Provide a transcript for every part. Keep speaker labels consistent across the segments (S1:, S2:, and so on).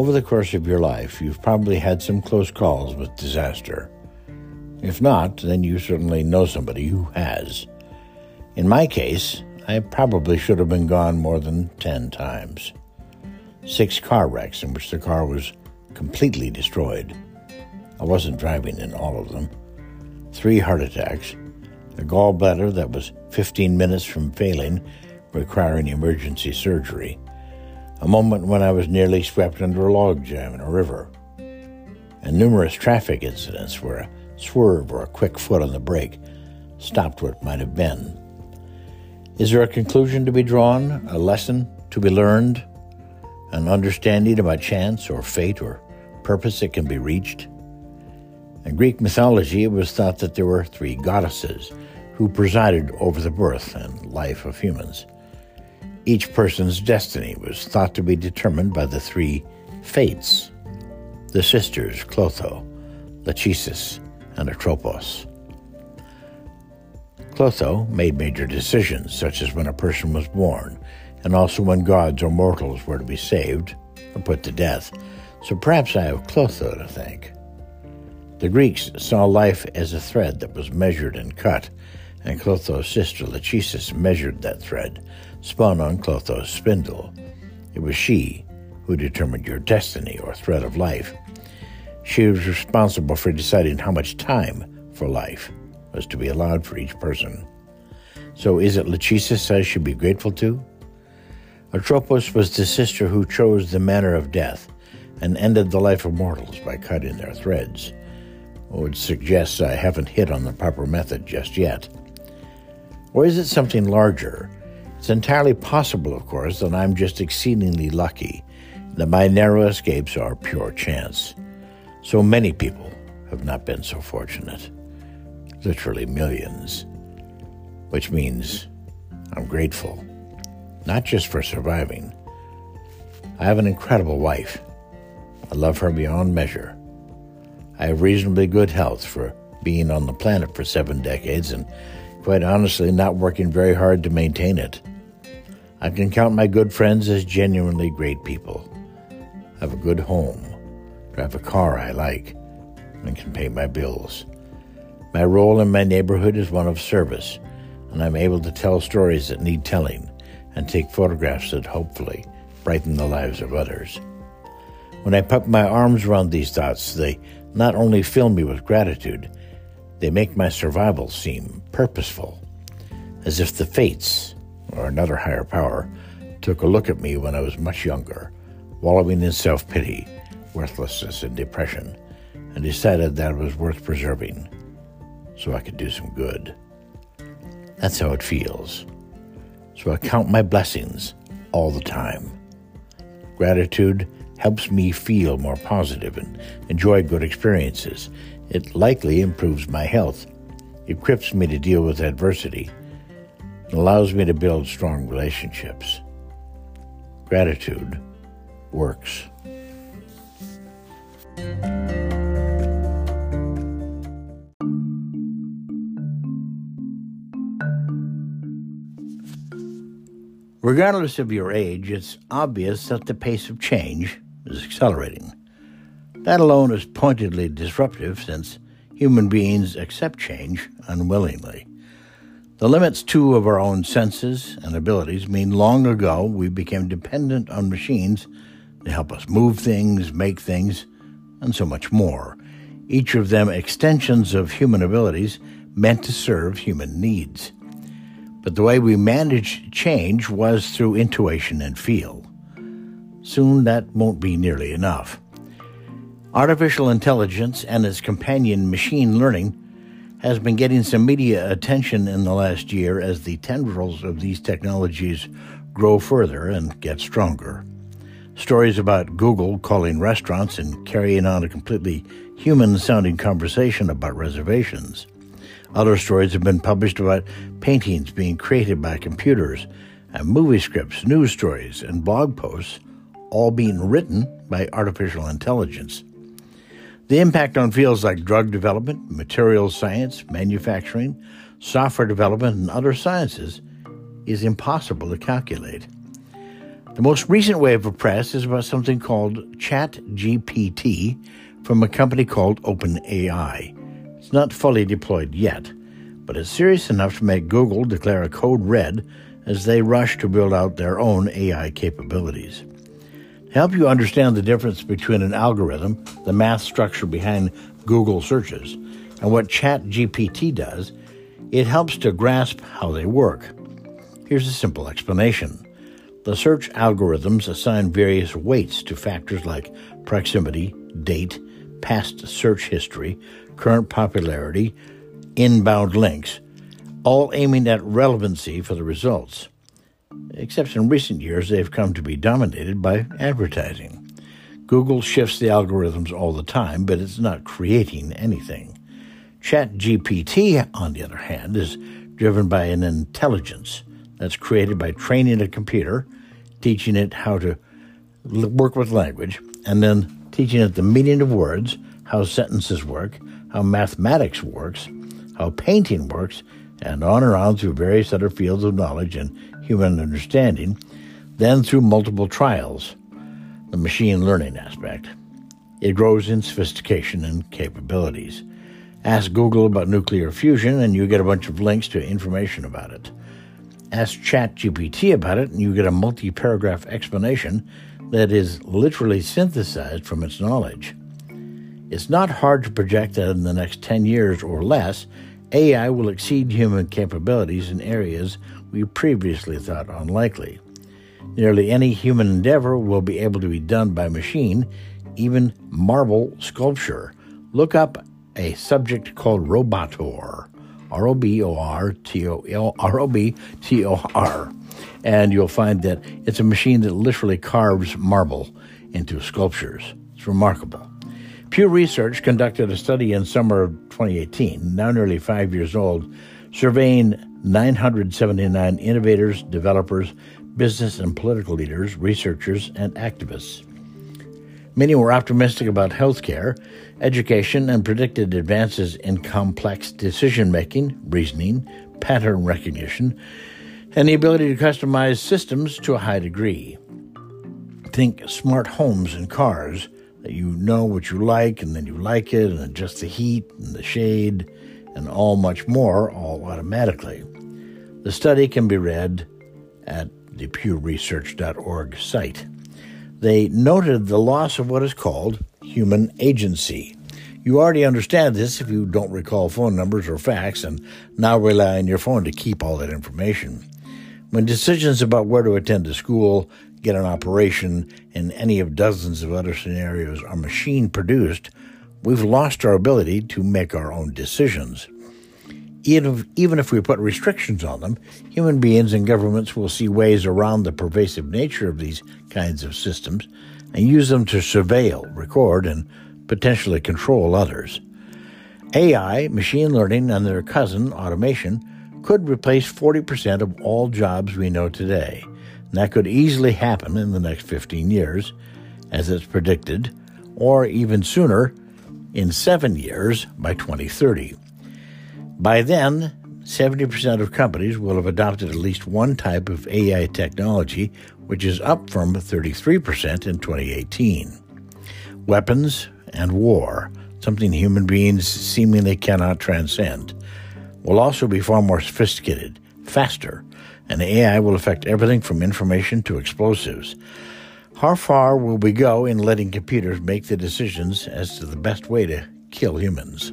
S1: Over the course of your life, you've probably had some close calls with disaster. If not, then you certainly know somebody who has. In my case, I probably should have been gone more than 10 times. Six car wrecks in which the car was completely destroyed. I wasn't driving in all of them. Three heart attacks, a gallbladder that was 15 minutes from failing, requiring emergency surgery, a moment when I was nearly swept under a log jam in a river, and numerous traffic incidents where a swerve or a quick foot on the brake stopped what might have been. Is there a conclusion to be drawn, a lesson to be learned, an understanding about chance or fate or purpose that can be reached? In Greek mythology, it was thought that there were three goddesses who presided over the birth and life of humans. Each person's destiny was thought to be determined by the three fates the sisters Clotho, Lachesis, and Atropos. Clotho made major decisions, such as when a person was born, and also when gods or mortals were to be saved or put to death, so perhaps I have Clotho to thank. The Greeks saw life as a thread that was measured and cut, and Clotho's sister Lachesis measured that thread, spun on Clotho's spindle. It was she who determined your destiny or thread of life. She was responsible for deciding how much time for life was to be allowed for each person. So is it Lachesis I should be grateful to? Atropos was the sister who chose the manner of death and ended the life of mortals by cutting their threads. Would suggest I haven't hit on the proper method just yet. Or is it something larger? It's entirely possible, of course, that I'm just exceedingly lucky, that my narrow escapes are pure chance. So many people have not been so fortunate. Literally millions. Which means I'm grateful, not just for surviving. I have an incredible wife. I love her beyond measure. I have reasonably good health for being on the planet for seven decades and, quite honestly, not working very hard to maintain it. I can count my good friends as genuinely great people. I have a good home drive a car I like, and can pay my bills. My role in my neighborhood is one of service, and I'm able to tell stories that need telling and take photographs that hopefully brighten the lives of others. When I put my arms around these thoughts, they not only fill me with gratitude, they make my survival seem purposeful, as if the fates, or another higher power, took a look at me when I was much younger, wallowing in self pity worthlessness and depression, and decided that it was worth preserving so I could do some good. That's how it feels. So I count my blessings all the time. Gratitude helps me feel more positive and enjoy good experiences. It likely improves my health, equips me to deal with adversity, allows me to build strong relationships. Gratitude works. Regardless of your age, it's obvious that the pace of change is accelerating. That alone is pointedly disruptive since human beings accept change unwillingly. The limits, too, of our own senses and abilities mean long ago we became dependent on machines to help us move things, make things, and so much more, each of them extensions of human abilities meant to serve human needs. But the way we managed change was through intuition and feel. Soon that won't be nearly enough. Artificial intelligence and its companion machine learning has been getting some media attention in the last year as the tendrils of these technologies grow further and get stronger. Stories about Google calling restaurants and carrying on a completely human sounding conversation about reservations. Other stories have been published about paintings being created by computers, and movie scripts, news stories, and blog posts all being written by artificial intelligence. The impact on fields like drug development, materials science, manufacturing, software development, and other sciences is impossible to calculate. The most recent wave of press is about something called ChatGPT from a company called OpenAI. It's not fully deployed yet, but it's serious enough to make Google declare a code red as they rush to build out their own AI capabilities. Help you understand the difference between an algorithm, the math structure behind Google searches, and what ChatGPT does, it helps to grasp how they work. Here's a simple explanation. The search algorithms assign various weights to factors like proximity, date, past search history, current popularity, inbound links, all aiming at relevancy for the results. Except in recent years, they've come to be dominated by advertising. Google shifts the algorithms all the time, but it's not creating anything. ChatGPT, on the other hand, is driven by an intelligence that's created by training a computer, teaching it how to work with language, and then teaching it the meaning of words, how sentences work, how mathematics works, how painting works, and on and on through various other fields of knowledge and human understanding, then through multiple trials, the machine learning aspect. It grows in sophistication and capabilities. Ask Google about nuclear fusion, and you get a bunch of links to information about it. Ask ChatGPT about it, and you get a multi paragraph explanation that is literally synthesized from its knowledge. It's not hard to project that in the next 10 years or less, AI will exceed human capabilities in areas we previously thought unlikely. Nearly any human endeavor will be able to be done by machine, even marble sculpture. Look up a subject called Robotor, R O B O R T O L R O B T O R. And you'll find that it's a machine that literally carves marble into sculptures. It's remarkable. Pew Research conducted a study in summer of 2018, now nearly five years old, surveying 979 innovators, developers, business and political leaders, researchers, and activists. Many were optimistic about healthcare, education, and predicted advances in complex decision making, reasoning, pattern recognition, and the ability to customize systems to a high degree. Think smart homes and cars that you know what you like and then you like it and adjust the heat and the shade and all much more all automatically. The study can be read at the pewresearch.org site they noted the loss of what is called human agency. You already understand this if you don't recall phone numbers or facts and now rely on your phone to keep all that information. When decisions about where to attend a school, get an operation, and any of dozens of other scenarios are machine produced, we've lost our ability to make our own decisions. Even if, even if we put restrictions on them, human beings and governments will see ways around the pervasive nature of these kinds of systems and use them to surveil, record, and potentially control others. AI, machine learning, and their cousin, automation, could replace 40% of all jobs we know today. And that could easily happen in the next 15 years, as it's predicted, or even sooner, in seven years by 2030. By then, 70% of companies will have adopted at least one type of AI technology, which is up from 33% in 2018. Weapons and war, something human beings seemingly cannot transcend, will also be far more sophisticated, faster, and AI will affect everything from information to explosives. How far will we go in letting computers make the decisions as to the best way to kill humans?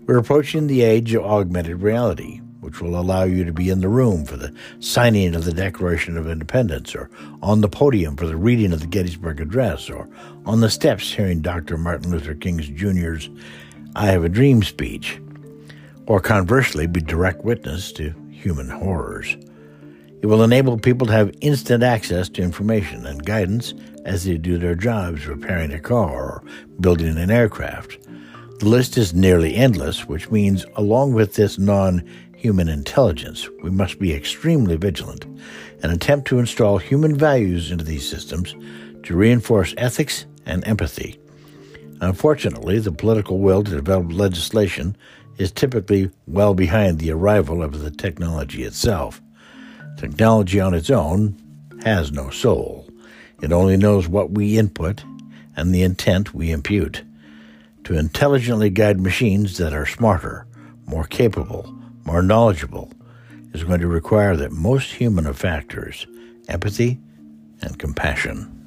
S1: We're approaching the age of augmented reality, which will allow you to be in the room for the signing of the Declaration of Independence, or on the podium for the reading of the Gettysburg Address, or on the steps hearing Dr. Martin Luther King Jr.'s I Have a Dream speech, or conversely, be direct witness to human horrors. It will enable people to have instant access to information and guidance as they do their jobs repairing a car or building an aircraft. The list is nearly endless, which means, along with this non human intelligence, we must be extremely vigilant and attempt to install human values into these systems to reinforce ethics and empathy. Unfortunately, the political will to develop legislation is typically well behind the arrival of the technology itself. Technology on its own has no soul. It only knows what we input and the intent we impute. To intelligently guide machines that are smarter, more capable, more knowledgeable, is going to require that most human of factors empathy and compassion.